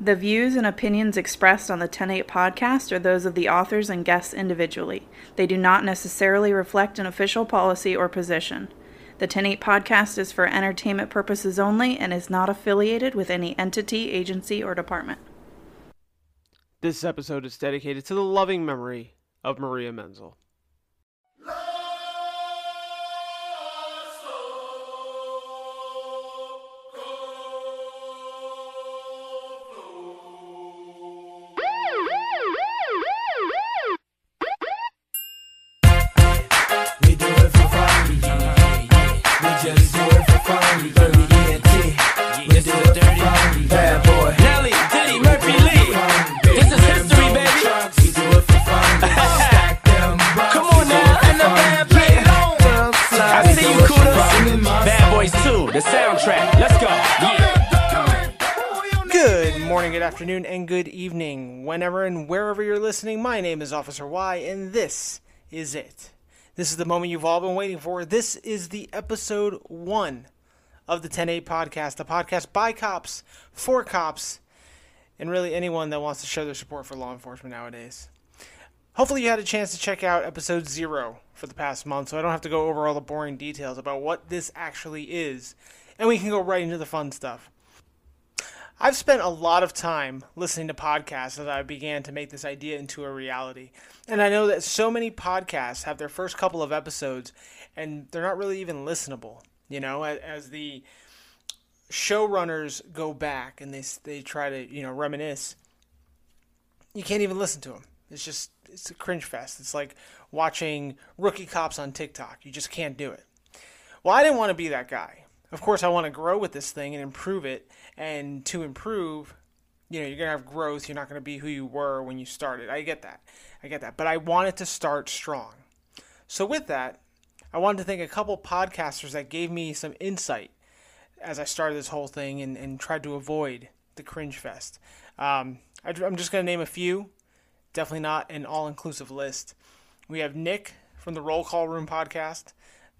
The views and opinions expressed on the 108 podcast are those of the authors and guests individually. They do not necessarily reflect an official policy or position. The 108 podcast is for entertainment purposes only and is not affiliated with any entity, agency, or department. This episode is dedicated to the loving memory of Maria Menzel. My name is Officer Y, and this is it. This is the moment you've all been waiting for. This is the episode one of the 108 podcast, the podcast by cops, for cops, and really anyone that wants to show their support for law enforcement nowadays. Hopefully, you had a chance to check out episode zero for the past month, so I don't have to go over all the boring details about what this actually is, and we can go right into the fun stuff. I've spent a lot of time listening to podcasts as I began to make this idea into a reality. And I know that so many podcasts have their first couple of episodes and they're not really even listenable. You know, as, the showrunners go back and they, they try to, you know, reminisce, you can't even listen to them. It's just, it's a cringe fest. It's like watching rookie cops on TikTok. You just can't do it. Well, I didn't want to be that guy. Of course, I want to grow with this thing and improve it. And to improve, you know, you're to have growth. You're not to be who you were when you started. I get that. I get that. But I wanted to start strong. So, with that, I wanted to thank a couple podcasters that gave me some insight as I started this whole thing and, and tried to avoid the cringe fest. Um, I, I'm just to name a few. Definitely not an all inclusive list. We have Nick from the Roll Call Room podcast,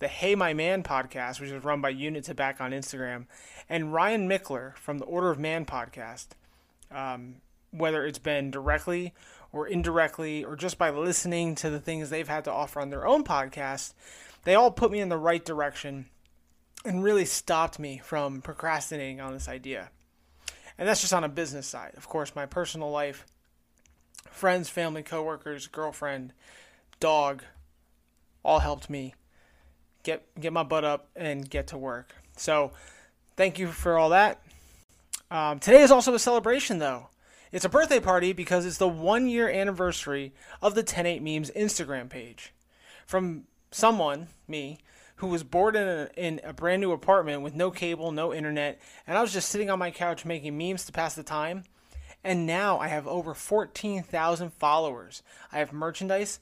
the Hey My Man podcast, which is run by Unit to Back on Instagram, and Ryan Michler from the Order of Man podcast. Um, whether it's been directly or indirectly, or just by listening to the things they've had to offer on their own podcast, they all put me in the right direction and really stopped me from procrastinating on this idea. And that's just on a business side. Of course, my personal life, friends, family, coworkers, girlfriend, dog, all helped me get get my butt up and get to work. So, thank you for all that. Um, today is also a celebration, though. It's a birthday party because it's the one year anniversary of the 108 Memes Instagram page. From someone, me, who was bored in a, in a brand new apartment with no cable, no internet, and I was just sitting on my couch making memes to pass the time. And now I have over 14,000 followers. I have merchandise,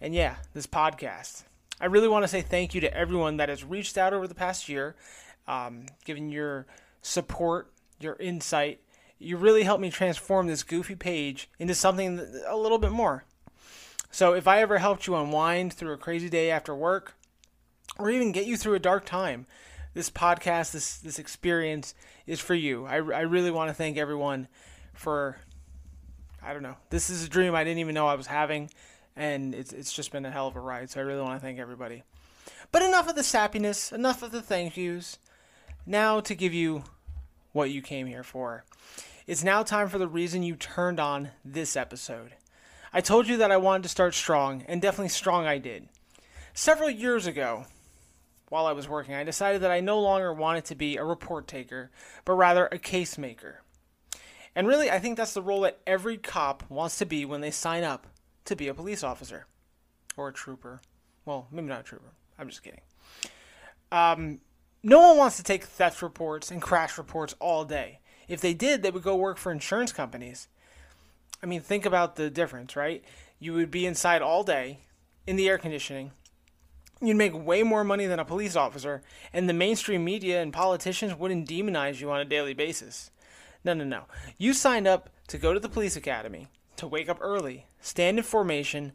and yeah, this podcast. I really want to say thank you to everyone that has reached out over the past year, um, given your support, your insight. You really helped me transform this goofy page into something a little bit more. So if I ever helped you unwind through a crazy day after work, or even get you through a dark time, this podcast, this this experience is for you. I, I really want to thank everyone for I don't know. This is a dream I didn't even know I was having, and it's it's just been a hell of a ride. So I really want to thank everybody. But enough of the sappiness, enough of the thank yous. Now to give you what you came here for. It's now time for the reason you turned on this episode. I told you that I wanted to start strong, and definitely strong I did. Several years ago, while I was working, I decided that I no longer wanted to be a report taker, but rather a case maker. And really, I think that's the role that every cop wants to be when they sign up to be a police officer or a trooper. Well, maybe not a trooper. I'm just kidding. Um, no one wants to take theft reports and crash reports all day. If they did, they would go work for insurance companies. I mean, think about the difference, right? You would be inside all day in the air conditioning. You'd make way more money than a police officer, and the mainstream media and politicians wouldn't demonize you on a daily basis. No, no, no. You signed up to go to the police academy, to wake up early, stand in formation,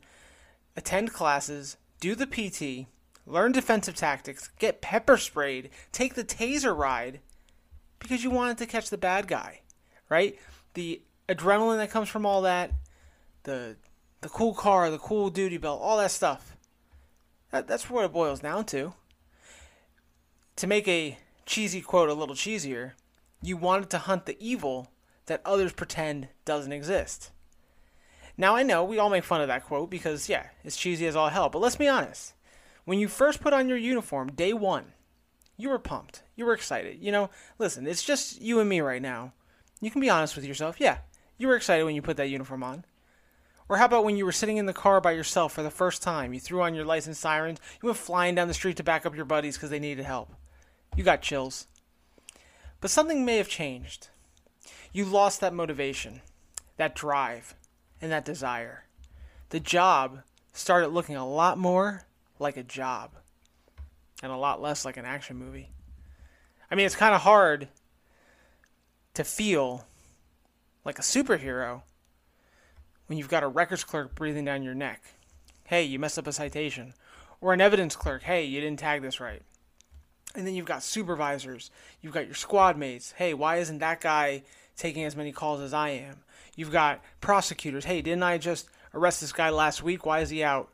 attend classes, do the PT, learn defensive tactics, get pepper sprayed, take the taser ride because you wanted to catch the bad guy, right? the adrenaline that comes from all that, the the cool car, the cool duty belt, all that stuff. That, that's what it boils down to. To make a cheesy quote a little cheesier, you wanted to hunt the evil that others pretend doesn't exist. Now I know we all make fun of that quote because yeah, it's cheesy as all hell, but let's be honest. When you first put on your uniform day 1, you were pumped. You were excited. You know, listen, it's just you and me right now. You can be honest with yourself. Yeah, you were excited when you put that uniform on. Or how about when you were sitting in the car by yourself for the first time? You threw on your license sirens, you went flying down the street to back up your buddies because they needed help. You got chills. But something may have changed. You lost that motivation, that drive, and that desire. The job started looking a lot more like a job and a lot less like an action movie. I mean, it's kind of hard to feel like a superhero when you've got a records clerk breathing down your neck. Hey, you messed up a citation. Or an evidence clerk. Hey, you didn't tag this right. And then you've got supervisors. You've got your squad mates. Hey, why isn't that guy taking as many calls as I am? You've got prosecutors. Hey, didn't I just arrest this guy last week? Why is he out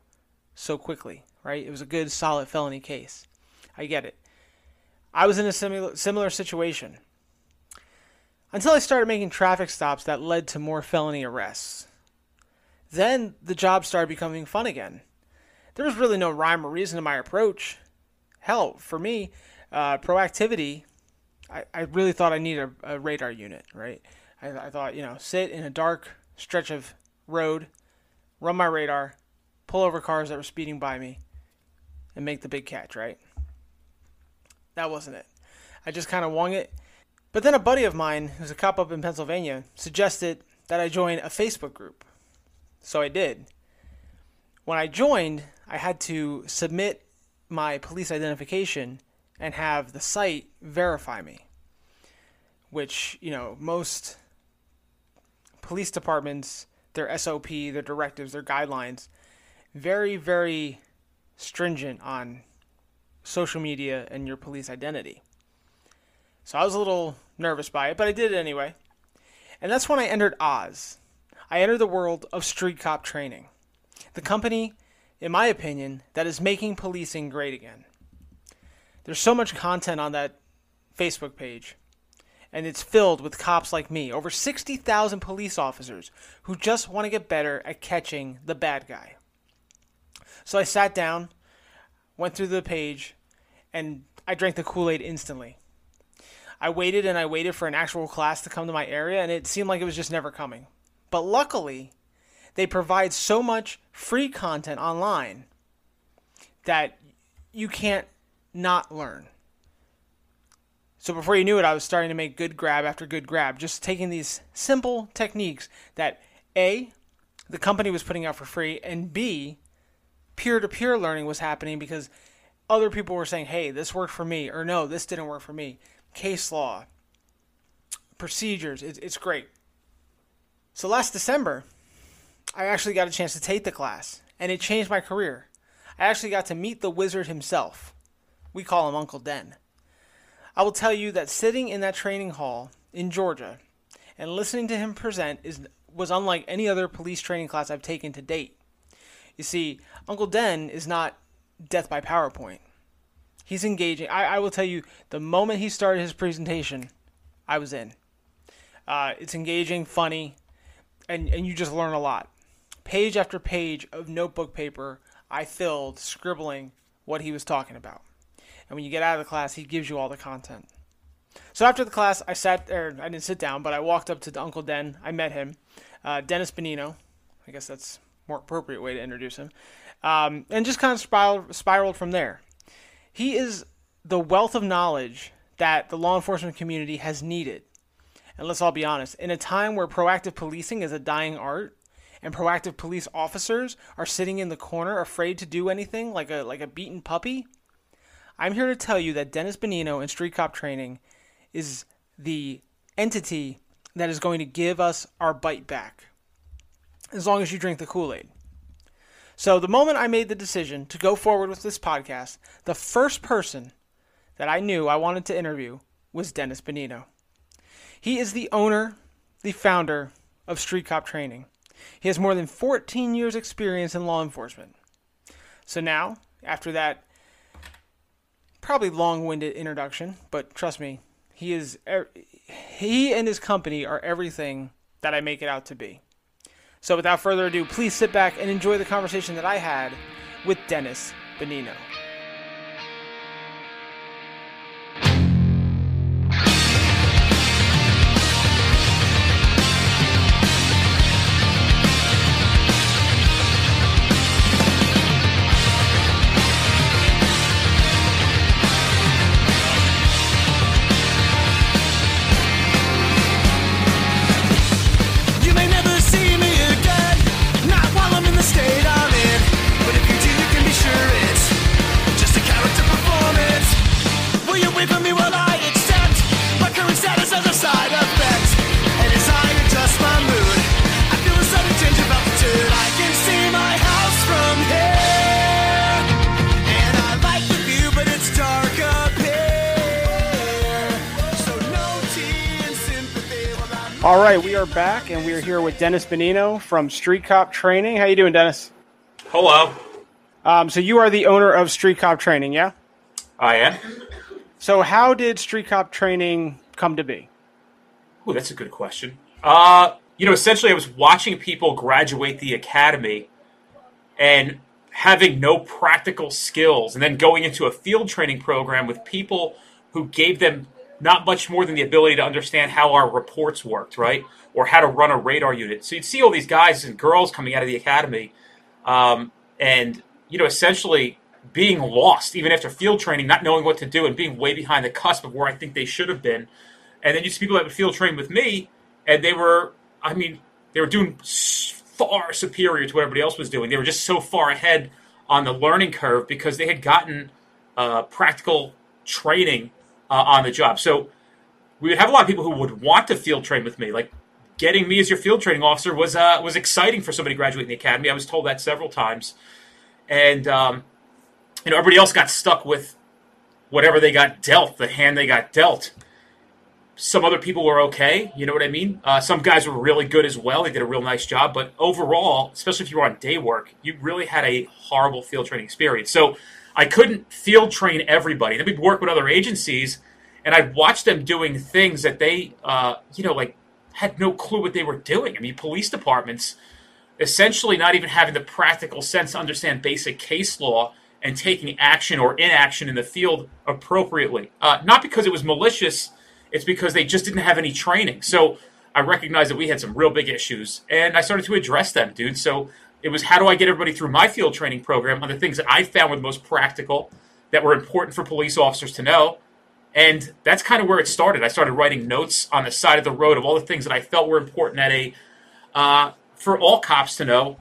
so quickly? Right? It was a good, solid felony case. I get it. I was in a similar, similar situation until I started making traffic stops that led to more felony arrests. Then the job started becoming fun again. There was really no rhyme or reason to my approach. Hell, for me, uh, proactivity, I, I really thought I needed a, a radar unit, right? I, I thought, you know, sit in a dark stretch of road, run my radar, pull over cars that were speeding by me, and make the big catch, right? That wasn't it. I just kind of wung it. But then a buddy of mine, who's a cop up in Pennsylvania, suggested that I join a Facebook group. So I did. When I joined, I had to submit my police identification and have the site verify me. Which, you know, most police departments, their SOP, their directives, their guidelines, very, very stringent on social media and your police identity. So I was a little nervous by it, but I did it anyway. And that's when I entered Oz. I entered the world of street cop training. The company, in my opinion, that is making policing great again. There's so much content on that Facebook page, and it's filled with cops like me, over 60,000 police officers who just want to get better at catching the bad guy. So I sat down, went through the page, and I drank the Kool Aid instantly. I waited and I waited for an actual class to come to my area, and it seemed like it was just never coming. But luckily, they provide so much free content online that you can't not learn. So before you knew it, I was starting to make good grab after good grab, just taking these simple techniques that A, the company was putting out for free, and B, peer to peer learning was happening because other people were saying, hey, this worked for me, or no, this didn't work for me. Case law, procedures, it's, it's great. So last December, I actually got a chance to take the class, and it changed my career. I actually got to meet the wizard himself. We call him Uncle Den. I will tell you that sitting in that training hall in Georgia and listening to him present is was unlike any other police training class I've taken to date. You see, Uncle Den is not death by PowerPoint. He's engaging. I, I will tell you, the moment he started his presentation, I was in. Uh, it's engaging, funny, and, and you just learn a lot. Page after page of notebook paper I filled scribbling what he was talking about. And when you get out of the class, he gives you all the content. So after the class, I sat there. I didn't sit down, but I walked up to Uncle Den. I met him, uh, Dennis Benigno. I guess that's more appropriate way to introduce him, um, and just kind of spiraled, spiraled from there. He is the wealth of knowledge that the law enforcement community has needed. And let's all be honest, in a time where proactive policing is a dying art, and proactive police officers are sitting in the corner afraid to do anything like a like a beaten puppy, I'm here to tell you that Dennis Benigno and Street Cop Training is the entity that is going to give us our bite back as long as you drink the Kool Aid. So, the moment I made the decision to go forward with this podcast, the first person that I knew I wanted to interview was Dennis Benigno. He is the owner the founder of Street Cop Training. He has more than 14 years' experience in law enforcement. So now, after that probably long-winded introduction, but trust me, he is er- he and his company are everything that I make it out to be. So without further ado, please sit back and enjoy the conversation that I had with Dennis Benigno. Are back, and we are here with Dennis Benigno from Street Cop Training. How you doing, Dennis? Hello. Um, so you are the owner of Street Cop Training, yeah? I am. So how did Street Cop Training come to be? Ooh, that's a good question. Uh, you know, essentially, I was watching people graduate the academy and having no practical skills, and then going into a field training program with people who gave them not much more than the ability to understand how our reports worked, right? Or how to run a radar unit. So you'd see all these guys and girls coming out of the academy, um, and you know, essentially being lost even after field training, not knowing what to do, and being way behind the cusp of where I think they should have been. And then you see people that would field train with me, and they were, I mean, they were doing far superior to what everybody else was doing. They were just so far ahead on the learning curve because they had gotten uh, practical training uh, on the job. So we would have a lot of people who would want to field train with me. Like getting me as your field training officer was uh, was exciting for somebody graduating the academy. I was told that several times, and um, you know everybody else got stuck with whatever they got dealt, the hand they got dealt. Some other people were okay, you know what I mean. Uh, some guys were really good as well; they did a real nice job. But overall, especially if you were on day work, you really had a horrible field training experience. So I couldn't field train everybody. Then we'd work with other agencies, and I'd watch them doing things that they, uh, you know, like had no clue what they were doing. I mean, police departments essentially not even having the practical sense to understand basic case law and taking action or inaction in the field appropriately. Uh, not because it was malicious, it's because they just didn't have any training. So I recognized that we had some real big issues, and I started to address them, dude. So it was how do I get everybody through my field training program on the things that I found were the most practical, that were important for police officers to know. And that's kind of where it started. I started writing notes on the side of the road of all the things that I felt were important at a uh, for all cops to know.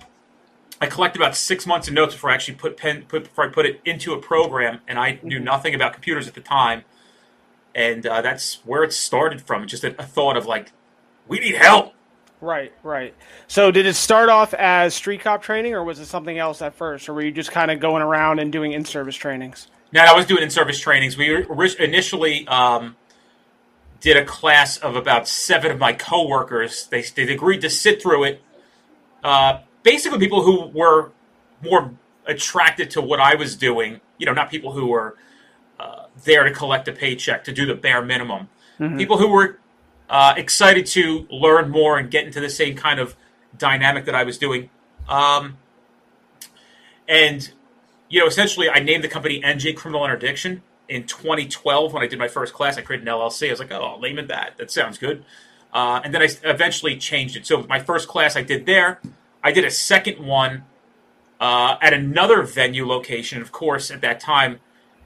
I collected about six months of notes before I actually put pen put, before I put it into a program, and I knew nothing about computers at the time. And uh, that's where it started from. Just a, a thought of like, we need help. Right, right. So did it start off as Street Cop Training, or was it something else at first, or were you just kind of going around and doing in-service trainings? Now, I was doing in-service trainings. We initially um, did a class of about seven of my coworkers. They they agreed to sit through it. Uh, basically, people who were more attracted to what I was doing. You know, not people who were uh, there to collect a paycheck to do the bare minimum. People who were uh, excited to learn more and get into the same kind of dynamic that I was doing. Um, and you know, essentially, I named the company NJ Criminal Interdiction in 2012 when I did my first class. I created an LLC. I was like, oh, I'll name it that. That sounds good. Uh, and then I eventually changed it. So my first class I did there. I did a second one uh, at another venue location. Of course, at that time,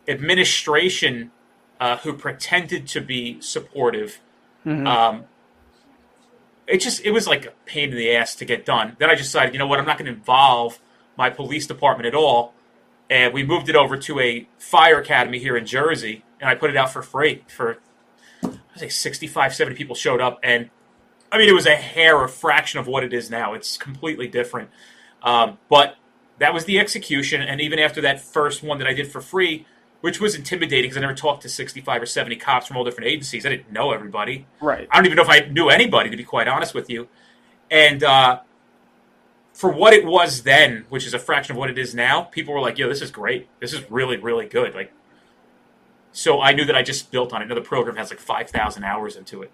administration uh, who pretended to be supportive. Um, it just it was like a pain in the ass to get done. Then I decided, you know what, I'm not going to involve my police department at all, and we moved it over to a fire academy here in Jersey, and I put it out for free for I like 65, 70 people showed up, and I mean it was a hair, a fraction of what it is now. It's completely different, um, but that was the execution. And even after that first one that I did for free, which was intimidating because I never talked to 65 or 70 cops from all different agencies. I didn't know everybody. Right. I don't even know if I knew anybody, to be quite honest with you. And uh, for what it was then, which is a fraction of what it is now, people were like, "Yo, this is great. This is really, really good." Like, so I knew that I just built on it. Now the program has like 5,000 hours into it.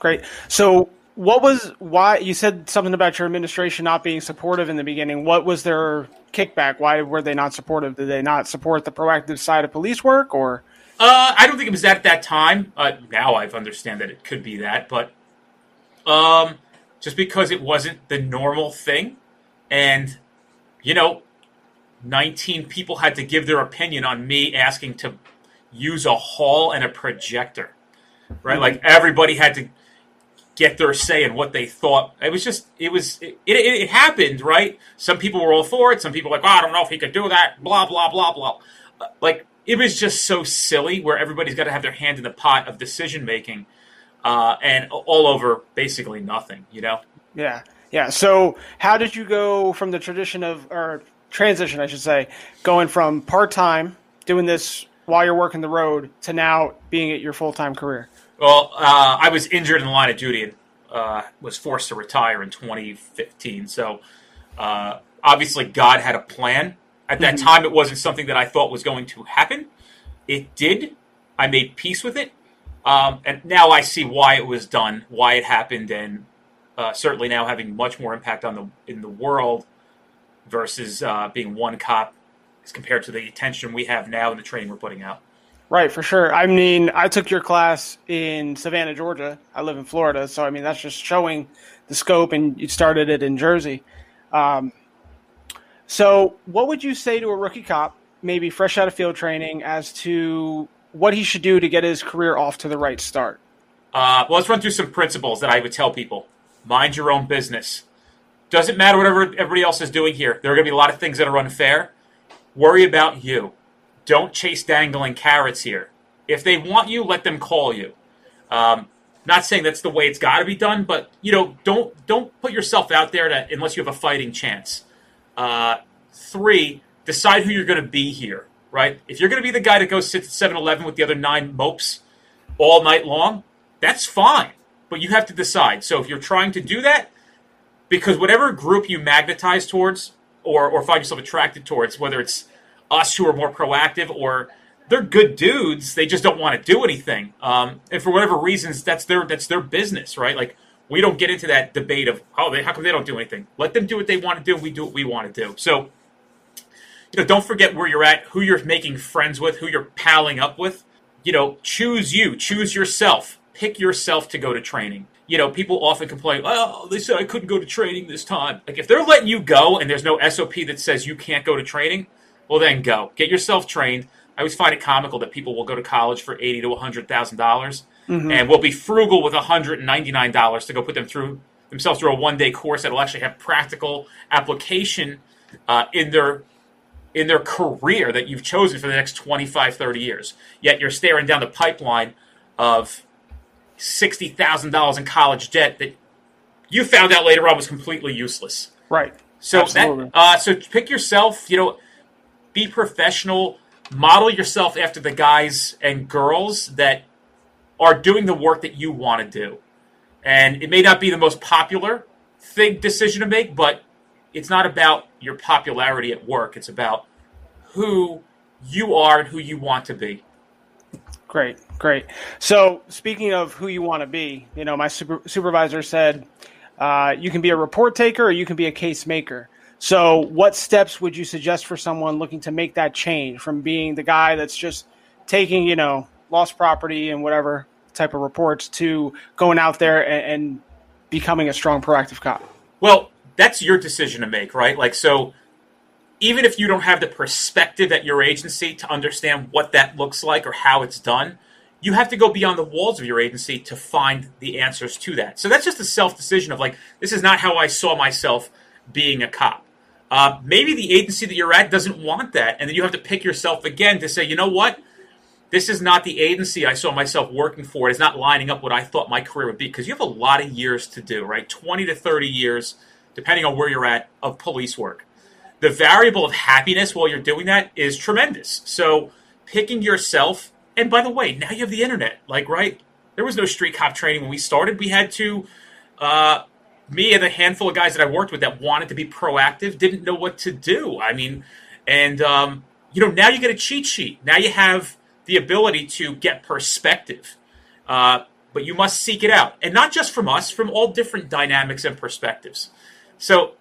Great. So, what was why you said something about your administration not being supportive in the beginning? What was their kickback? Why were they not supportive? Did they not support the proactive side of police work, or Uh, I don't think it was that at that time. Uh, now I understand that it could be that, but um, just because it wasn't the normal thing, and you know, 19 people had to give their opinion on me asking to use a hall and a projector, right? Like everybody had to get their say in what they thought. It was just, it was, it, it, it happened, right? Some people were all for it. Some people were like, oh, I don't know if he could do that. Blah blah blah blah. Like it was just so silly, where everybody's got to have their hand in the pot of decision making, uh, and all over basically nothing. You know. yeah, yeah. So, how did you go from the tradition of or transition, I should say, going from part time doing this while you're working the road to now being at your full time career? Well, uh, I was injured in the line of duty and uh, was forced to retire in 2015. So uh, obviously, God had a plan. At that time, it wasn't something that I thought was going to happen. It did. I made peace with it, um, and now I see why it was done, why it happened, and uh, certainly now having much more impact on the in the world versus uh, being one cop as compared to the attention we have now and the training we're putting out. Right, for sure. I mean, I took your class in Savannah, Georgia. I live in Florida, so I mean that's just showing the scope, and you started it in Jersey. Um, so, what would you say to a rookie cop, maybe fresh out of field training, as to what he should do to get his career off to the right start? Uh, well, let's run through some principles that I would tell people. Mind your own business. Doesn't matter whatever everybody else is doing here. There are going to be a lot of things that are unfair. Worry about you. Don't chase dangling carrots here. If they want you, let them call you. Um, not saying that's the way it's got to be done, but you know, don't don't put yourself out there to, unless you have a fighting chance. Uh, three, decide who you're going to be here. Right? If you're going to be the guy that goes sits at 7-Eleven with the other nine mopes all night long, that's fine. But you have to decide. So if you're trying to do that, because whatever group you magnetize towards or, or find yourself attracted towards, whether it's us who are more proactive or they're good dudes, they just don't want to do anything. Um, and for whatever reasons, that's their that's their business, right? Like we don't get into that debate of oh, they, how come they don't do anything? Let them do what they want to do. We do what we want to do. So, you know, don't forget where you're at, who you're making friends with, who you're palling up with. You know, choose you, choose yourself, pick yourself to go to training you know, people often complain, oh, they said I couldn't go to training this time. Like, if they're letting you go and there's no SOP that says you can't go to training, well, then go. Get yourself trained. I always find it comical that people will go to college for eighty to hundred thousand dollars, and will be frugal with hundred and ninety nine dollars to go put them through themselves through a one day course that will actually have practical application uh, in their in their career that you've chosen for the next 25, 30 years. Yet you're staring down the pipeline of sixty thousand dollars in college debt that you found out later on was completely useless. Right. So Absolutely. that uh, so pick yourself. You know, be professional. Model yourself after the guys and girls that are doing the work that you want to do. And it may not be the most popular thing decision to make, but it's not about your popularity at work. It's about who you are and who you want to be. Great, great. So, speaking of who you want to be, you know, my super, supervisor said uh, you can be a report taker or you can be a case maker. So, what steps would you suggest for someone looking to make that change from being the guy that's just taking, you know, lost property and whatever type of reports to going out there and, and becoming a strong proactive cop? Well, that's your decision to make, right? Like, so even if you don't have the perspective at your agency to understand what that looks like or how it's done, you have to go beyond the walls of your agency to find the answers to that. So that's just a self decision of like, this is not how I saw myself being a cop. Uh, maybe the agency that you're at doesn't want that, and then you have to pick yourself again to say, you know what? This is not the agency I saw myself working for. It's not lining up what I thought my career would be because you have a lot of years to do, right? 20 to 30 years, depending on where you're at, of police work the variable of happiness while you're doing that is tremendous. So picking yourself. And by the way, now you have the internet. Like, right? There was no street cop training when we started. We had to. Uh, me and a handful of guys that I worked with that wanted to be proactive didn't know what to do. I mean, and um, you know, now you get a cheat sheet. Now you have the ability to get perspective. Uh, but you must seek it out. And not just from us, from all different dynamics and perspectives. So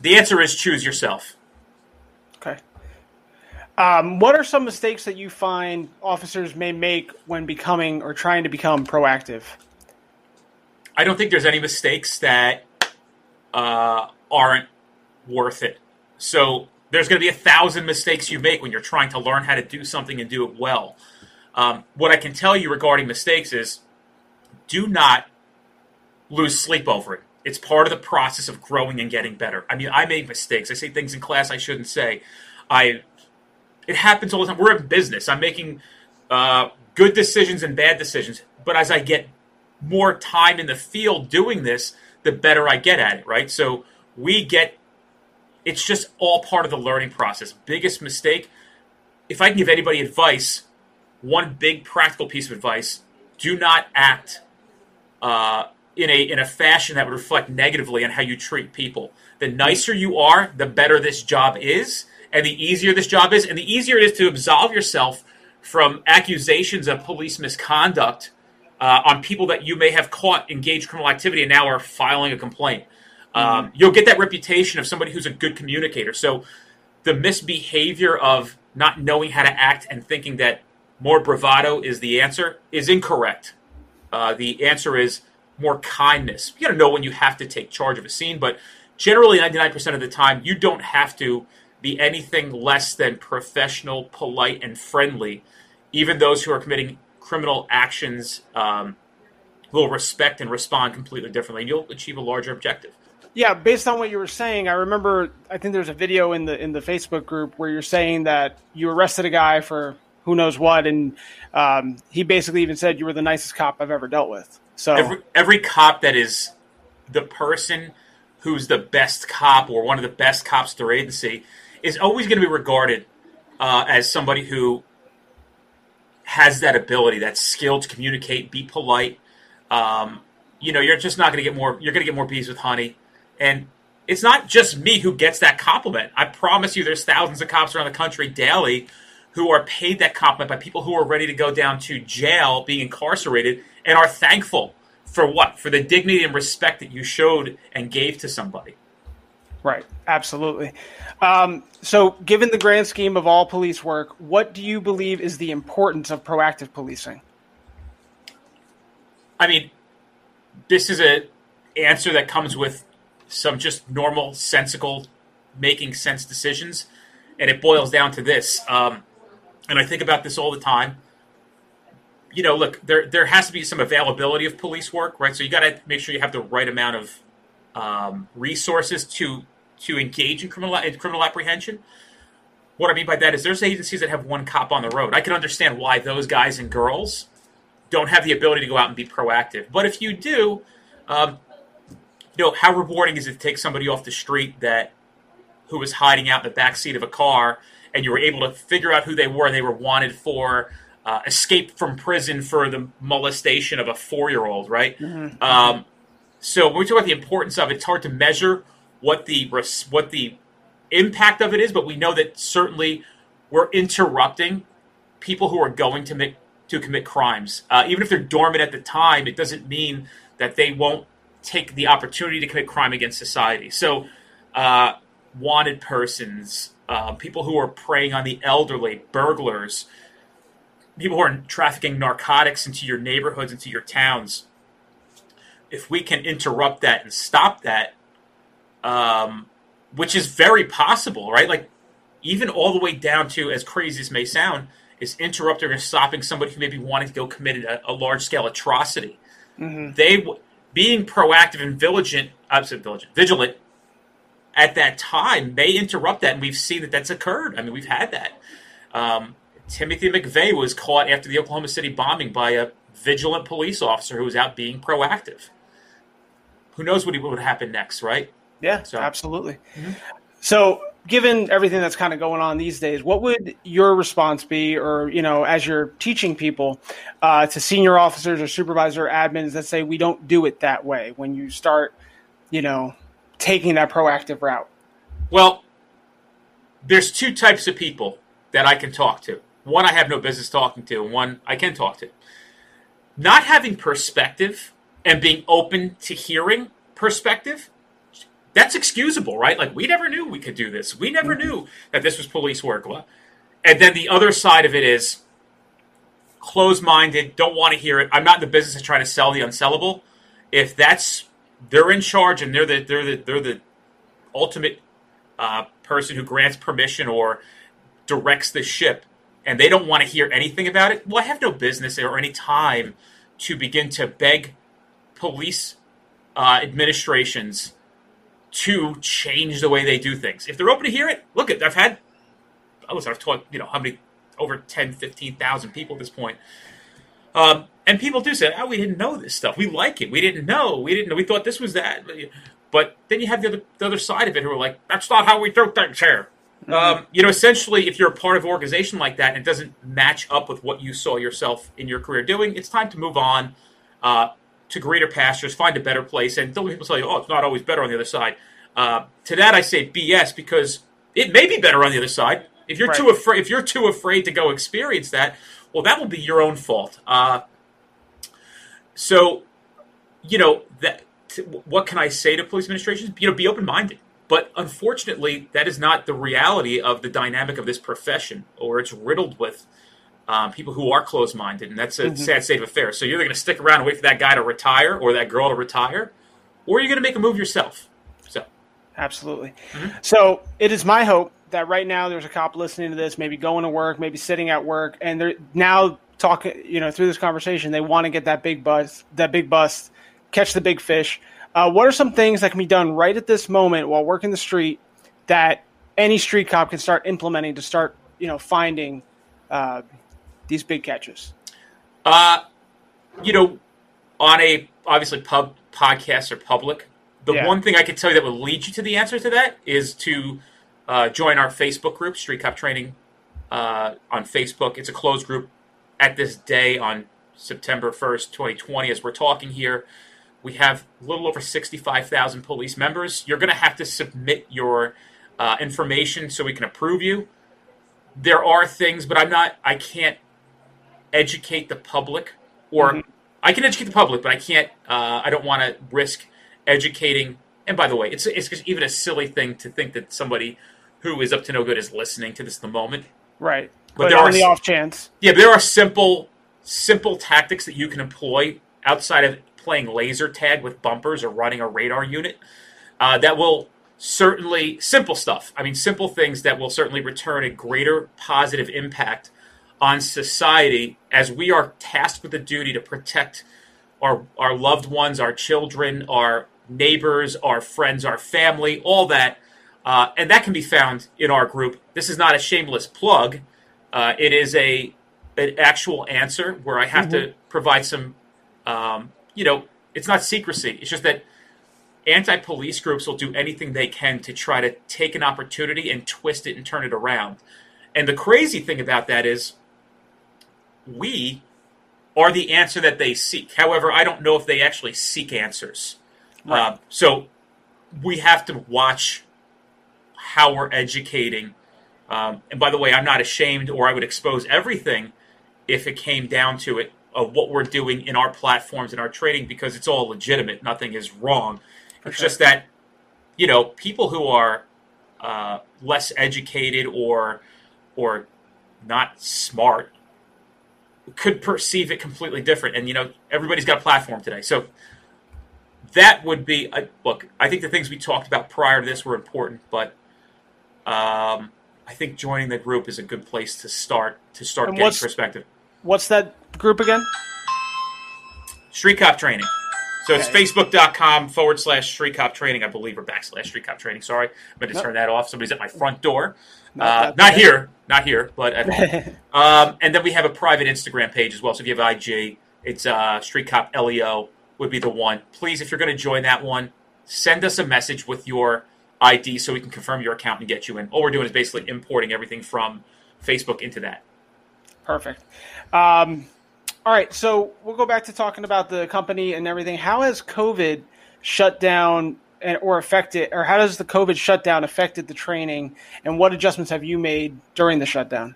the answer is choose yourself. Okay. Um, what are some mistakes that you find officers may make when becoming or trying to become proactive? I don't think there's any mistakes that uh, aren't worth it. So there's going to be a thousand mistakes you make when you're trying to learn how to do something and do it well. Um, what I can tell you regarding mistakes is do not lose sleep over it. It's part of the process of growing and getting better. I mean, I make mistakes. I say things in class I shouldn't say. I it happens all the time. We're in business. I'm making uh, good decisions and bad decisions. But as I get more time in the field doing this, the better I get at it. Right. So we get. It's just all part of the learning process. Biggest mistake. If I can give anybody advice, one big practical piece of advice: do not act uh, in a in a fashion that would reflect negatively on how you treat people. The nicer you are, the better this job is, and the easier this job is, and the easier it is to absolve yourself from accusations of police misconduct uh, on people that you may have caught engaged criminal activity and now are filing a complaint. Um, you'll get that reputation of somebody who's a good communicator. So the misbehavior of not knowing how to act and thinking that more bravado is the answer is incorrect. Uh, the answer is more kindness. You got to know when you have to take charge of a scene, but generally, 99% of the time, you don't have to be anything less than professional, polite, and friendly. Even those who are committing criminal actions um, will respect and respond completely differently, and you'll achieve a larger objective. Yeah, based on what you were saying, I remember. I think there's a video in the in the Facebook group where you're saying that you arrested a guy for who knows what, and um, he basically even said you were the nicest cop I've ever dealt with. So every, every cop that is the person who's the best cop or one of the best cops their agency is always going to be regarded uh, as somebody who has that ability, that skill to communicate, be polite. Um, you know, you're just not going to get more. You're going to get more bees with honey, and it's not just me who gets that compliment. I promise you, there's thousands of cops around the country daily who are paid that compliment by people who are ready to go down to jail, being incarcerated, and are thankful for what? For the dignity and respect that you showed and gave to somebody. Right, absolutely. Um, so, given the grand scheme of all police work, what do you believe is the importance of proactive policing? I mean, this is a answer that comes with some just normal, sensical, making sense decisions, and it boils down to this. Um, and I think about this all the time. You know, look, there there has to be some availability of police work, right? So you got to make sure you have the right amount of um, resources to to engage in criminal in criminal apprehension. What I mean by that is there's agencies that have one cop on the road. I can understand why those guys and girls don't have the ability to go out and be proactive. But if you do, um, you know, how rewarding is it to take somebody off the street that who was hiding out in the back seat of a car and you were able to figure out who they were. And they were wanted for uh, escape from prison for the molestation of a four year old, right? Mm-hmm. Um, so when we talk about the importance of it, it's hard to measure what the what the impact of it is, but we know that certainly we're interrupting people who are going to make to commit crimes. Uh, even if they're dormant at the time, it doesn't mean that they won't take the opportunity to commit crime against society. So, uh, wanted persons, uh, people who are preying on the elderly, burglars, people who are trafficking narcotics into your neighborhoods, into your towns. If we can interrupt that and stop that, um, which is very possible, right? Like, even all the way down to, as crazy as may sound, is interrupting or stopping somebody who may be wanting to go commit a, a large scale atrocity. Mm-hmm. They being proactive and vigilant, I'm sorry, vigilant, vigilant at that time may interrupt that, and we've seen that that's occurred. I mean, we've had that. Um, Timothy McVeigh was caught after the Oklahoma City bombing by a vigilant police officer who was out being proactive. Who knows what would happen next, right? Yeah, so. absolutely. Mm-hmm. So given everything that's kind of going on these days, what would your response be, or you know, as you're teaching people uh, to senior officers or supervisor admins that say we don't do it that way when you start, you know, taking that proactive route? Well, there's two types of people that I can talk to. One I have no business talking to, and one I can talk to. Not having perspective and being open to hearing perspective, that's excusable, right? Like, we never knew we could do this. We never knew that this was police work. And then the other side of it is closed minded, don't want to hear it. I'm not in the business of trying to sell the unsellable. If that's they're in charge and they're the they're the they're the ultimate uh, person who grants permission or directs the ship, and they don't want to hear anything about it. Well, I have no business or any time to begin to beg police uh, administrations to change the way they do things. If they're open to hear it, look at I've had listen, I've taught you know how many over 10, 15,000 people at this point. Um, and people do say, "Oh, we didn't know this stuff. We like it. We didn't know. We didn't know. We thought this was that." But then you have the other, the other side of it who are like, "That's not how we do things here." Mm-hmm. Um, you know, essentially, if you're a part of an organization like that and it doesn't match up with what you saw yourself in your career doing, it's time to move on uh, to greater pastures, find a better place. And don't people tell you, "Oh, it's not always better on the other side." Uh, to that, I say BS because it may be better on the other side. If you're Right. too afraid, if you're too afraid to go experience that, well, that will be your own fault. Uh, so, you know that. t- What can I say to police administrations? You know, be open minded. But unfortunately, that is not the reality of the dynamic of this profession, or it's riddled with um, people who are closed minded, and that's a sad state of affairs. So you're either going to stick around and wait for that guy to retire or that girl to retire, or you're going to make a move yourself. So Absolutely. Mm-hmm. So it is my hope that right now there's a cop listening to this, maybe going to work, maybe sitting at work, and they're now talking. You know, through this conversation, they want to get that big bust, that big bust, catch the big fish. Uh, what are some things that can be done right at this moment while working the street that any street cop can start implementing to start, you know, finding uh, these big catches? Uh, you know, on a obviously pub podcasts are public. The Yeah. one thing I can tell you that will lead you to the answer to that is to uh, join our Facebook group, Street Cop Training, uh, on Facebook. It's a closed group at this day on September first, twenty twenty. As we're talking here, we have a little over sixty-five thousand police members. You're going to have to submit your uh, information so we can approve you. There are things, but I'm not. I can't educate the public, or I can educate the public, but I can't. Uh, I don't want to risk educating. And by the way, it's it's just even a silly thing to think that somebody who is up to no good is listening to this at the moment. Right. But But, there are the off chance. Yeah, there are simple simple tactics that you can employ outside of playing laser tag with bumpers or running a radar unit uh, that will certainly simple stuff. I mean, simple things that will certainly return a greater positive impact on society as we are tasked with the duty to protect our our loved ones, our children, our neighbors, our friends, our family, all that. Uh, and that can be found in our group. This is not a shameless plug. Uh, it is a an actual answer where I have to provide some, um, you know, it's not secrecy. It's just that anti-police groups will do anything they can to try to take an opportunity and twist it and turn it around. And the crazy thing about that is, we are the answer that they seek. However, I don't know if they actually seek answers. Uh, so we have to watch how we're educating. Um, and by the way, I'm not ashamed, or I would expose everything if it came down to it of what we're doing in our platforms and our trading because it's all legitimate. Nothing is wrong. It's just that you know people who are uh, less educated or or not smart could perceive it completely different. And you know everybody's got a platform today, so that would be uh, look. I think the things we talked about prior to this were important, but um, I think joining the group is a good place to start to start And getting perspective. What's that group again? Street Cop Training. So it's facebook.com forward slash Street Cop Training, I believe, or backslash Street Cop Training. Sorry. I'm going to Nope. turn that off. Somebody's at my front door. No, uh, not here. Not here, but um, and then we have a private Instagram page as well. So if you have IG, it's uh, Street Cop LEO would be the one. Please, if you're going to join that one, send us a message with your ID so we can confirm your account and get you in. All we're doing is basically importing everything from Facebook into that. Perfect. Um, all right, so we'll go back to talking about the company and everything. How has COVID shut down and, or affected, or how does the COVID shutdown affected the training, and what adjustments have you made during the shutdown?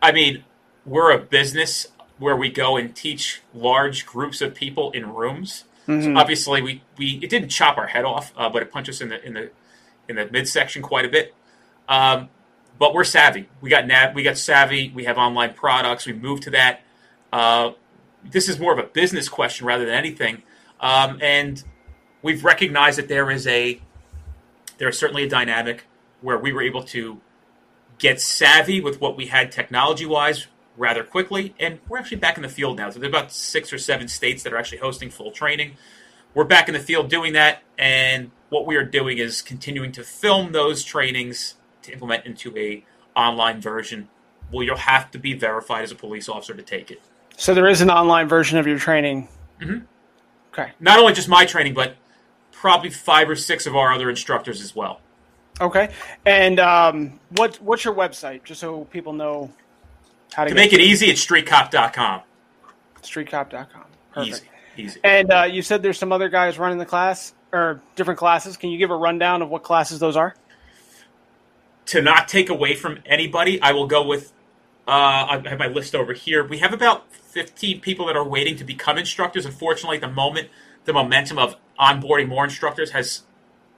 I mean, we're a business where we go and teach large groups of people in rooms. So obviously, we, we it didn't chop our head off, uh, but it punched us in the in the in the midsection quite a bit. Um, but we're savvy. We got nav, we got savvy. We have online products. We moved to that. Uh, this is more of a business question rather than anything. Um, and we've recognized that there is a there is certainly a dynamic where we were able to get savvy with what we had technology wise rather quickly. And we're actually back in the field now. So there's about six or seven states that are actually hosting full training. We're back in the field doing that. And what we are doing is continuing to film those trainings to implement into a online version. Well, you'll have to be verified as a police officer to take it. So there is an online version of your training. Mm-hmm. Okay. Not only just my training, but probably five or six of our other instructors as well. Okay. And um, what what's your website, just so people know how to, To make it easy, it's streetcop.com. streetcop.com. Perfect. Easy. Easy. And uh, you said there's some other guys running the class or different classes. Can you give a rundown of what classes those are? to not take away from anybody, I will go with. Uh, I have my list over here. We have about 15 people that are waiting to become instructors. Unfortunately, at the moment, the momentum of onboarding more instructors has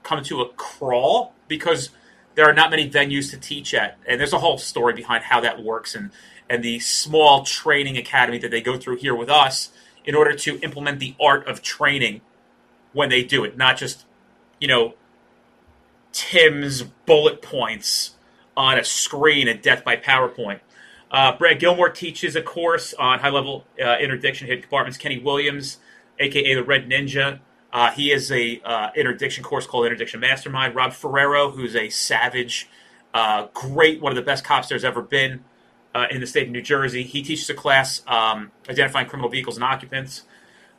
come to a crawl because there are not many venues to teach at, and there's a whole story behind how that works and and the small training academy that they go through here with us in order to implement the art of training when they do it, not just you know Tim's bullet points on a screen at Death by PowerPoint. Uh, Brad Gilmore teaches a course on high level uh, interdiction hit compartments. Kenny Williams, aka the Red Ninja, uh, he is a uh, interdiction course called Interdiction Mastermind. Rob Ferrero, who's a savage, uh, great, one of the best cops there's ever been uh, in the state of New Jersey. He teaches a class um, identifying criminal vehicles and occupants.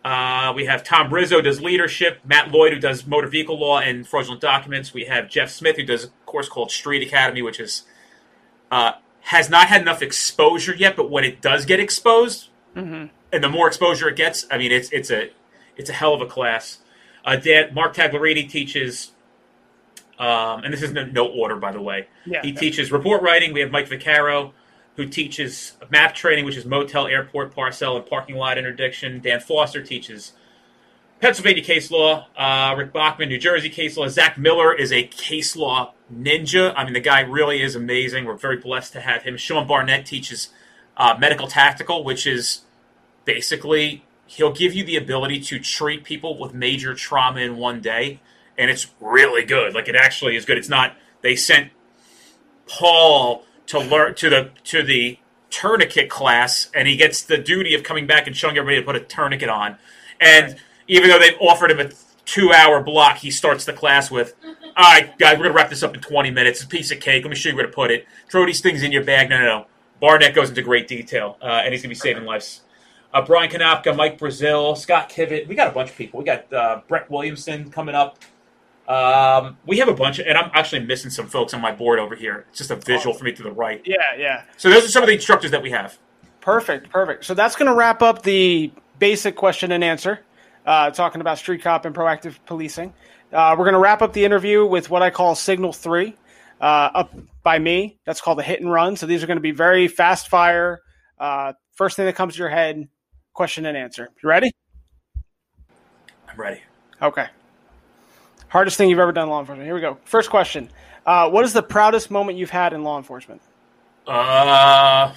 We have Tom Rizzo does leadership, Matt Lloyd who does motor vehicle law and fraudulent documents. We have Jeff Smith who does a course called Street Academy, which is uh, has not had enough exposure yet, but when it does get exposed, and the more exposure it gets, I mean, it's it's a it's a hell of a class. Uh, Dan, Mark Taglerini teaches, um, and this is no, no order, by the way. Yeah. he teaches report writing. We have Mike Vaccaro, who teaches map training, which is motel, airport, parcel, and parking lot interdiction. Dan Foster teaches Pennsylvania case law. Uh, Rick Bachman, New Jersey case law. Zach Miller is a case law ninja. I mean, the guy really is amazing. We're very blessed to have him. Sean Barnett teaches uh, medical tactical, which is basically he'll give you the ability to treat people with major trauma in one day, and it's really good. Like it actually is good. It's not they sent Paul to learn to the to the tourniquet class, and he gets the duty of coming back and showing everybody to put a tourniquet on. And even though they've offered him a two-hour block, he starts the class with, "All right, guys, we're gonna wrap this up in 20 minutes. It's a piece of cake. Let me show you where to put it. Throw these things in your bag. No, no, no. Barnett goes into great detail, uh, and he's gonna be saving lives. Uh, Brian Kanapka, Mike Brazil, Scott Kivett. We got a bunch of people. We got uh, Brett Williamson coming up. Um, we have a bunch, of, and I'm actually missing some folks on my board over here. It's just a visual for me to the right. Yeah, yeah. So those are some of the instructors that we have. Perfect, perfect. So that's going to wrap up the basic question and answer, uh, talking about street cop and proactive policing. Uh, we're going to wrap up the interview with what I call Signal 3, uh, up by me. That's called a hit and run. So these are going to be very fast fire. Uh, first thing that comes to your head, question and answer. You ready? I'm ready. Okay. Hardest thing you've ever done in law enforcement. Here we go. First question. Uh, what is the proudest moment you've had in law enforcement? Uh,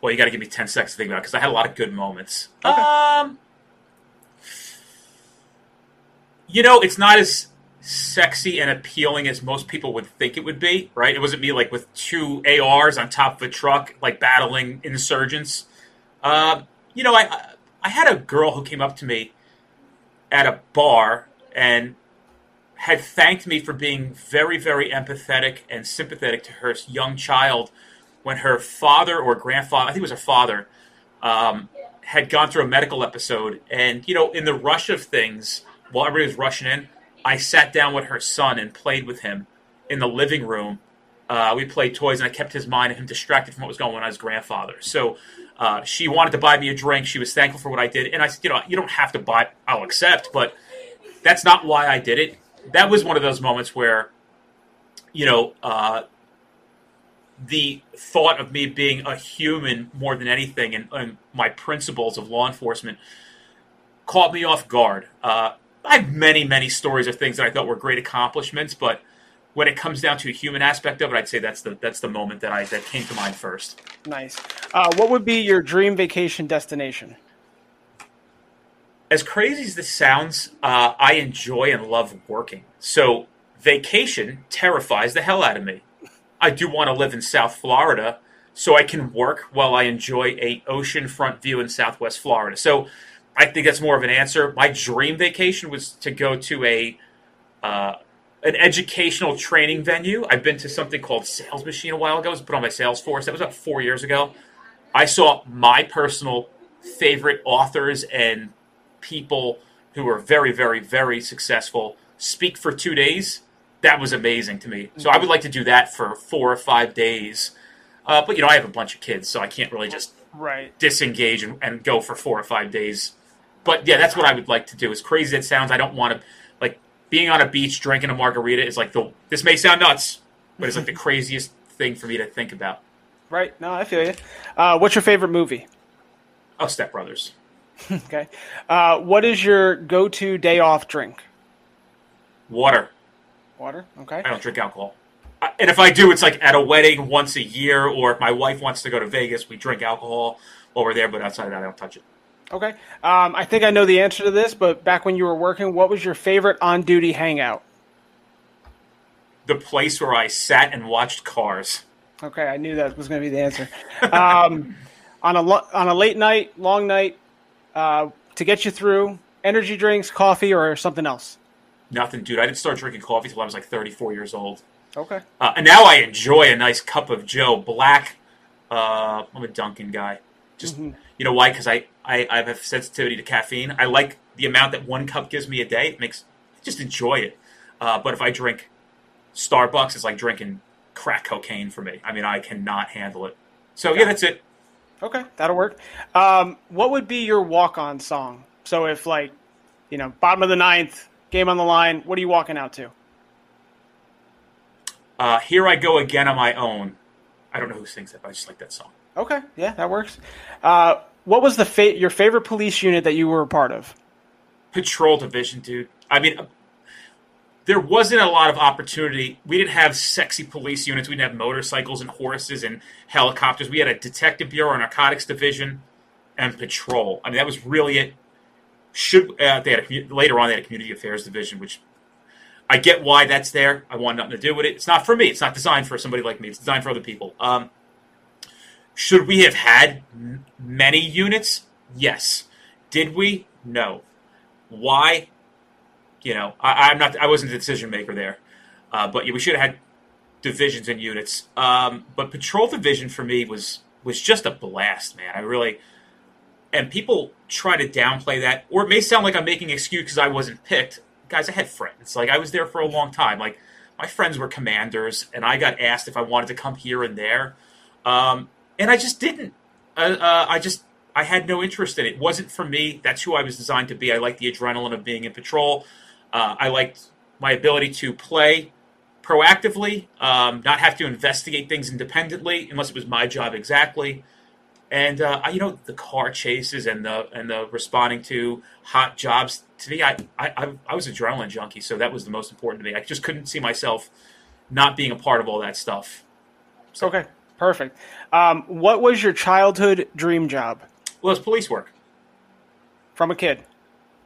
well, you got to give me 10 seconds to think about it because I had a lot of good moments. Um, you know, it's not as sexy and appealing as most people would think it would be, right? It wasn't me like with two ARs on top of a truck, like battling insurgents. Uh, you know, I I had a girl who came up to me at a bar and had thanked me for being very, very empathetic and sympathetic to her young child when her father or grandfather, I think it was her father, um, had gone through a medical episode. And, you know, in the rush of things, while everybody was rushing in, I sat down with her son and played with him in the living room. Uh, we played toys, and I kept his mind and him distracted from what was going on with his grandfather. So uh, she wanted to buy me a drink. She was thankful for what I did, and I said, you know, you don't have to buy. I'll accept, but that's not why I did it. That was one of those moments where, you know, uh, the thought of me being a human more than anything and, and my principles of law enforcement caught me off guard. Uh, I have many, many stories of things that I thought were great accomplishments, but when it comes down to a human aspect of it, I'd say that's the that's the moment that I that came to mind first. Nice. Uh, what would be your dream vacation destination? As crazy as this sounds, uh, I enjoy and love working. So vacation terrifies the hell out of me. I do want to live in South Florida so I can work while I enjoy a oceanfront view in Southwest Florida. So I think that's more of an answer. My dream vacation was to go to a uh, an educational training venue. I've been to something called Sales Machine a while ago. It was put on my Salesforce. That was about four years ago. I saw my personal favorite authors and people who were very, very, very successful speak for two days. That was amazing to me. So I would like to do that for four or five days. Uh, but you know, I have a bunch of kids, so I can't really just Right. disengage and, and go for four or five days. But yeah, that's what I would like to do. As crazy as it sounds, I don't want to like being on a beach drinking a margarita is like the. This may sound nuts, but it's like the craziest thing for me to think about. Right. No, I feel you. Uh, what's your favorite movie? Oh, Step Brothers. Okay. Uh, what is your go-to day off drink? Water. Water. Okay. I don't drink alcohol. And if I do, it's like at a wedding once a year, or if my wife wants to go to Vegas, we drink alcohol while we're there. But outside of that, I don't touch it. Okay. Um, I think I know the answer to this, but back when you were working, what was your favorite on-duty hangout? The place where I sat and watched cars. Okay, I knew that was going to be the answer. Um, on a lo- on a late night, long night, uh, to get you through, energy drinks, coffee, or something else. Nothing, dude. I didn't start drinking coffee till I was like 34 years old. Okay. Uh, and now I enjoy a nice cup of Joe Black. Uh, I'm a Dunkin' guy. Just you know why? Because I, I I have sensitivity to caffeine. I like the amount that one cup gives me a day. It makes just enjoy it. Uh, but if I drink Starbucks, it's like drinking crack cocaine for me. I mean, I cannot handle it. So yeah, that's it. Okay, that'll work. Um, what would be your walk-on song? So if like, you know, bottom of the ninth, game on the line, what are you walking out to? Uh, Here I go again on my own. I don't know who sings that, but I just like that song. Okay, yeah, that works. Uh, what was the fa- your favorite police unit that you were a part of? patrol division, dude. I mean, there wasn't a lot of opportunity. We didn't have sexy police units. We didn't have motorcycles and horses and helicopters. We had a detective bureau, a narcotics division, and patrol. I mean, that was really it. Should uh, they had a, later on they had a community affairs division, which I get why that's there. I want nothing to do with it. It's not for me. It's not designed for somebody like me. It's designed for other people. Um, should we have had many units? Yes. Did we? No. Why? You know, I, I'm not. I wasn't the decision maker there, uh, but we should have had divisions and units. Um, but patrol division for me was was just a blast, man. I really and people try to downplay that, or it may sound like I'm making excuse because I wasn't picked. Guys, I had friends. Like I was there for a long time. Like my friends were commanders, and I got asked if I wanted to come here and there, um, and I just didn't. Uh, uh, I just I had no interest in it. It wasn't for me. That's who I was designed to be. I liked the adrenaline of being in patrol. Uh, I liked my ability to play proactively, um, not have to investigate things independently unless it was my job exactly. And uh, I- you know the car chases and the and the responding to hot jobs. To me, I, I I- was adrenaline junkie, so that was the most important to me. I just couldn't see myself not being a part of all that stuff. So. Okay, perfect. Um, what was your childhood dream job Well, it's police work. from a kid?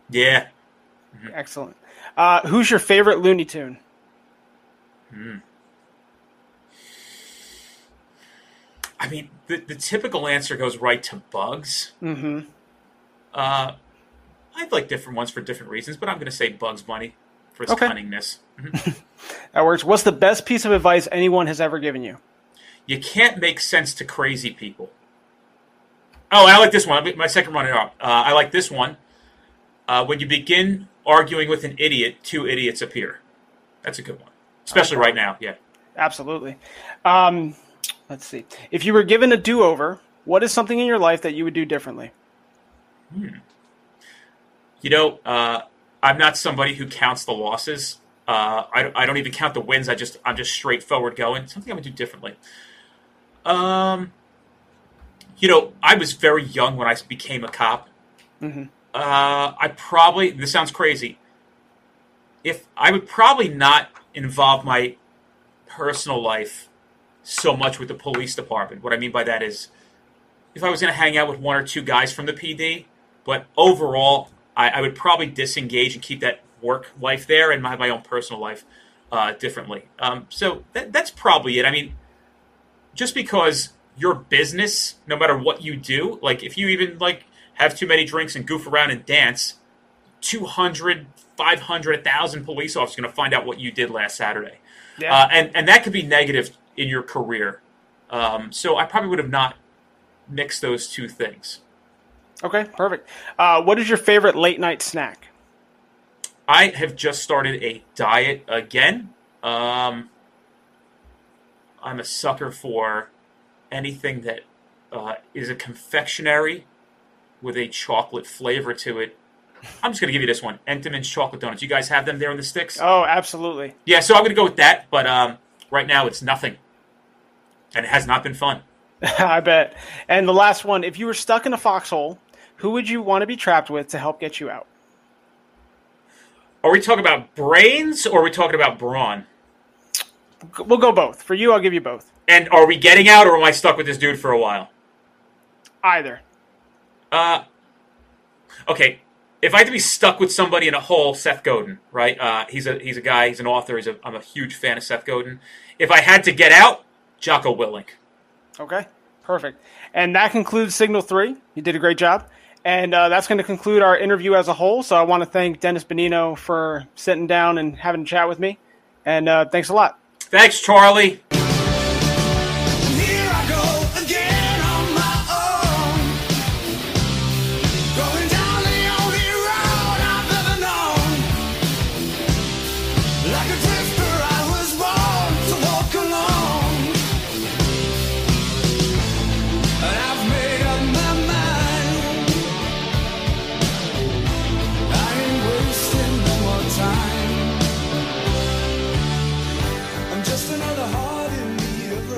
Yeah, Excellent. Uh, who's your favorite Looney Tune? I mean, the, the typical answer goes right to Bugs. Mm-hmm. Uh, I'd like different ones for different reasons, but I'm going to say Bugs Bunny for its Okay. cunningness. That works. What's the best piece of advice anyone has ever given you? You can't make sense to crazy people. Oh, I like this one. My second runner up. Uh, I like this one. Uh, when you begin arguing with an idiot, two idiots appear. That's a good one, especially right now. Yeah. Absolutely. Um, let's see. If you were given a do over, what is something in your life that you would do differently? You know, uh, I'm not somebody who counts the losses. Uh, I, I don't even count the wins. I just I'm just straightforward going. Something I would do differently. Um, you know, I was very young when I became a cop. Uh, I probably this sounds crazy. If I would probably not involve my personal life so much with the police department. What I mean by that is, if I was going to hang out with one or two guys from the PD, but overall, I, I would probably disengage and keep that work life there and have my own personal life uh, differently. Um, so that, that's probably it. I mean, just because your business, no matter what you do, like if you even like have too many drinks and goof around and dance, 200, 500, 1,000 police officers are going to find out what you did last Saturday. Yeah. Uh, and, and that could be negative in your career. Um, so I probably would have not mixed those two things. Okay, perfect. Uh, what is your favorite late night snack? I have just started a diet again. Um, I'm a sucker for anything that uh, is a confectionery with a chocolate flavor to it. I'm just going to give you this one Entenmann's chocolate donuts. You guys have them there in the sticks? Oh, absolutely. Yeah, so I'm going to go with that, but um, right now it's nothing. And it has not been fun. I bet. And the last one, if you were stuck in a foxhole, who would you want to be trapped with to help get you out? Are we talking about brains or are we talking about brawn? We'll go both. For you, I'll give you both. And are we getting out or am I stuck with this dude for a while? Either. Uh, okay. If I had to be stuck with somebody in a hole, Seth Godin, right? Uh, he's a he's a guy. He's an author. He's a, I'm a huge fan of Seth Godin. If I had to get out, Jocko Willink. Okay, perfect. And that concludes Signal 3. You did a great job. And uh, that's going to conclude our interview as a whole. So I want to thank Dennis Benigno for sitting down and having a chat with me. And uh, thanks a lot. Thanks, Charlie.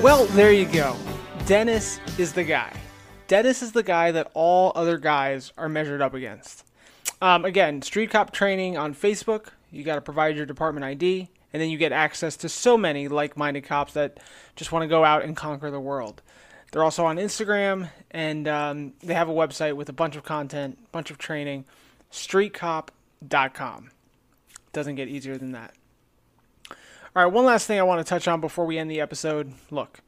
Well, there you go. Dennis is the guy. Dennis is the guy that all other guys are measured up against. Um, again, Street Cop training on Facebook. You got to provide your department ID, and then you get access to so many like minded cops that just want to go out and conquer the world. They're also on Instagram, and um, they have a website with a bunch of content, bunch of training. StreetCop.com. Doesn't get easier than that. All right, one last thing I want to touch on before we end the episode. Look,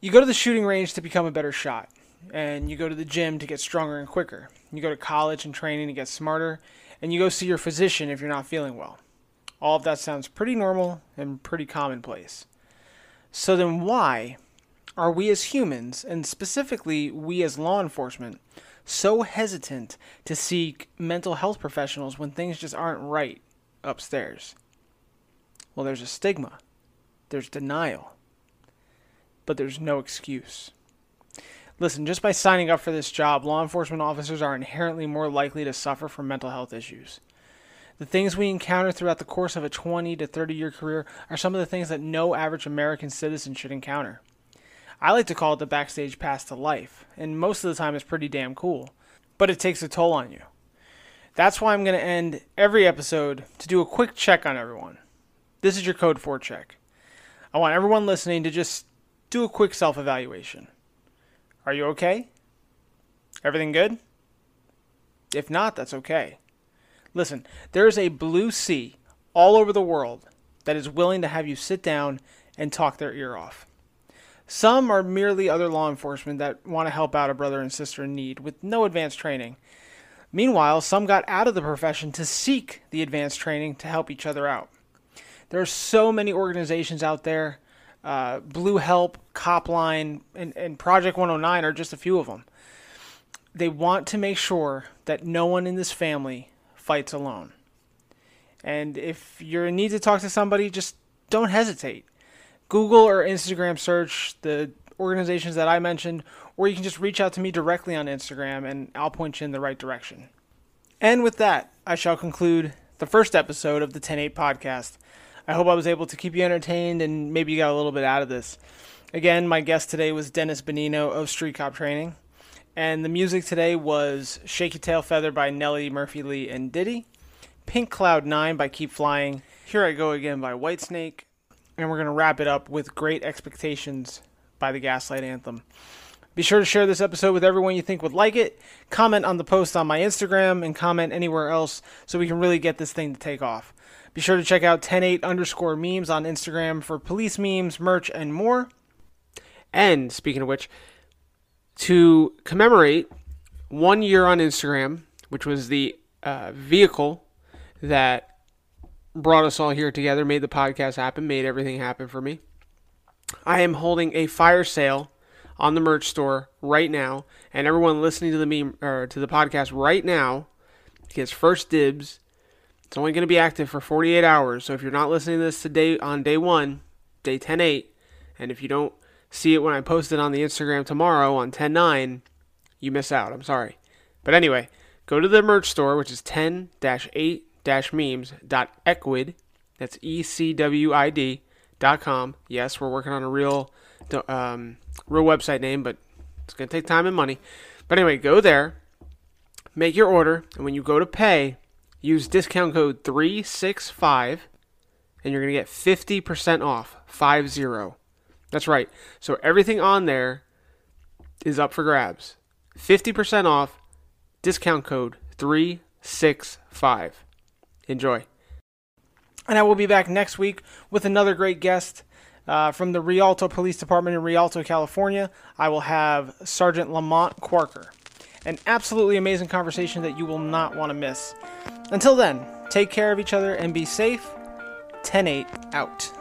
you go to the shooting range to become a better shot, and you go to the gym to get stronger and quicker. You go to college and training to get smarter, and you go see your physician if you're not feeling well. All of that sounds pretty normal and pretty commonplace. So then, why are we as humans, and specifically we as law enforcement, so hesitant to seek mental health professionals when things just aren't right upstairs? Well, there's a stigma, there's denial, but there's no excuse. Listen, just by signing up for this job, law enforcement officers are inherently more likely to suffer from mental health issues. The things we encounter throughout the course of a 20 to 30 year career are some of the things that no average American citizen should encounter. I like to call it the backstage pass to life, and most of the time it's pretty damn cool, but it takes a toll on you. That's why I'm going to end every episode to do a quick check on everyone. This is your code for check. I want everyone listening to just do a quick self evaluation. Are you okay? Everything good? If not, that's okay. Listen, there is a blue sea all over the world that is willing to have you sit down and talk their ear off. Some are merely other law enforcement that want to help out a brother and sister in need with no advanced training. Meanwhile, some got out of the profession to seek the advanced training to help each other out. There are so many organizations out there. Uh, Blue Help, Copline, and, and Project 109 are just a few of them. They want to make sure that no one in this family fights alone. And if you're in need to talk to somebody, just don't hesitate. Google or Instagram search the organizations that I mentioned, or you can just reach out to me directly on Instagram and I'll point you in the right direction. And with that, I shall conclude the first episode of the 108 podcast. I hope I was able to keep you entertained and maybe you got a little bit out of this. Again, my guest today was Dennis Benigno of Street Cop Training. And the music today was Shake Ya Tailfeather by Nelly, Murphy Lee, and Diddy. Pink Cloud 9 by Keep Flying. Here I Go Again by Whitesnake. And we're going to wrap it up with Great Expectations by the Gaslight Anthem. Be sure to share this episode with everyone you think would like it. Comment on the post on my Instagram and comment anywhere else so we can really get this thing to take off. Be sure to check out 108 underscore memes on Instagram for police memes, merch, and more. And speaking of which, to commemorate one year on Instagram, which was the uh, vehicle that brought us all here together, made the podcast happen, made everything happen for me. I am holding a fire sale on the merch store right now, and everyone listening to the meme or to the podcast right now gets first dibs. It's only going to be active for 48 hours, so if you're not listening to this today on day one, day 10-8, and if you don't see it when I post it on the Instagram tomorrow on 10-9, you miss out. I'm sorry. But anyway, go to the merch store, which is 10-8-memes.ecwid. That's E-C-W-I-D dot com. Yes, we're working on a real, um, real website name, but it's going to take time and money. But anyway, go there, make your order, and when you go to pay, use discount code 365 and you're going to get 50% off, 50. That's right. So everything on there is up for grabs. 50% off, discount code 365. Enjoy. And I will be back next week with another great guest uh, from the Rialto Police Department in Rialto, California. I will have Sergeant Lamont Quarker. An absolutely amazing conversation that you will not want to miss. Until then, take care of each other and be safe. 10 8 out.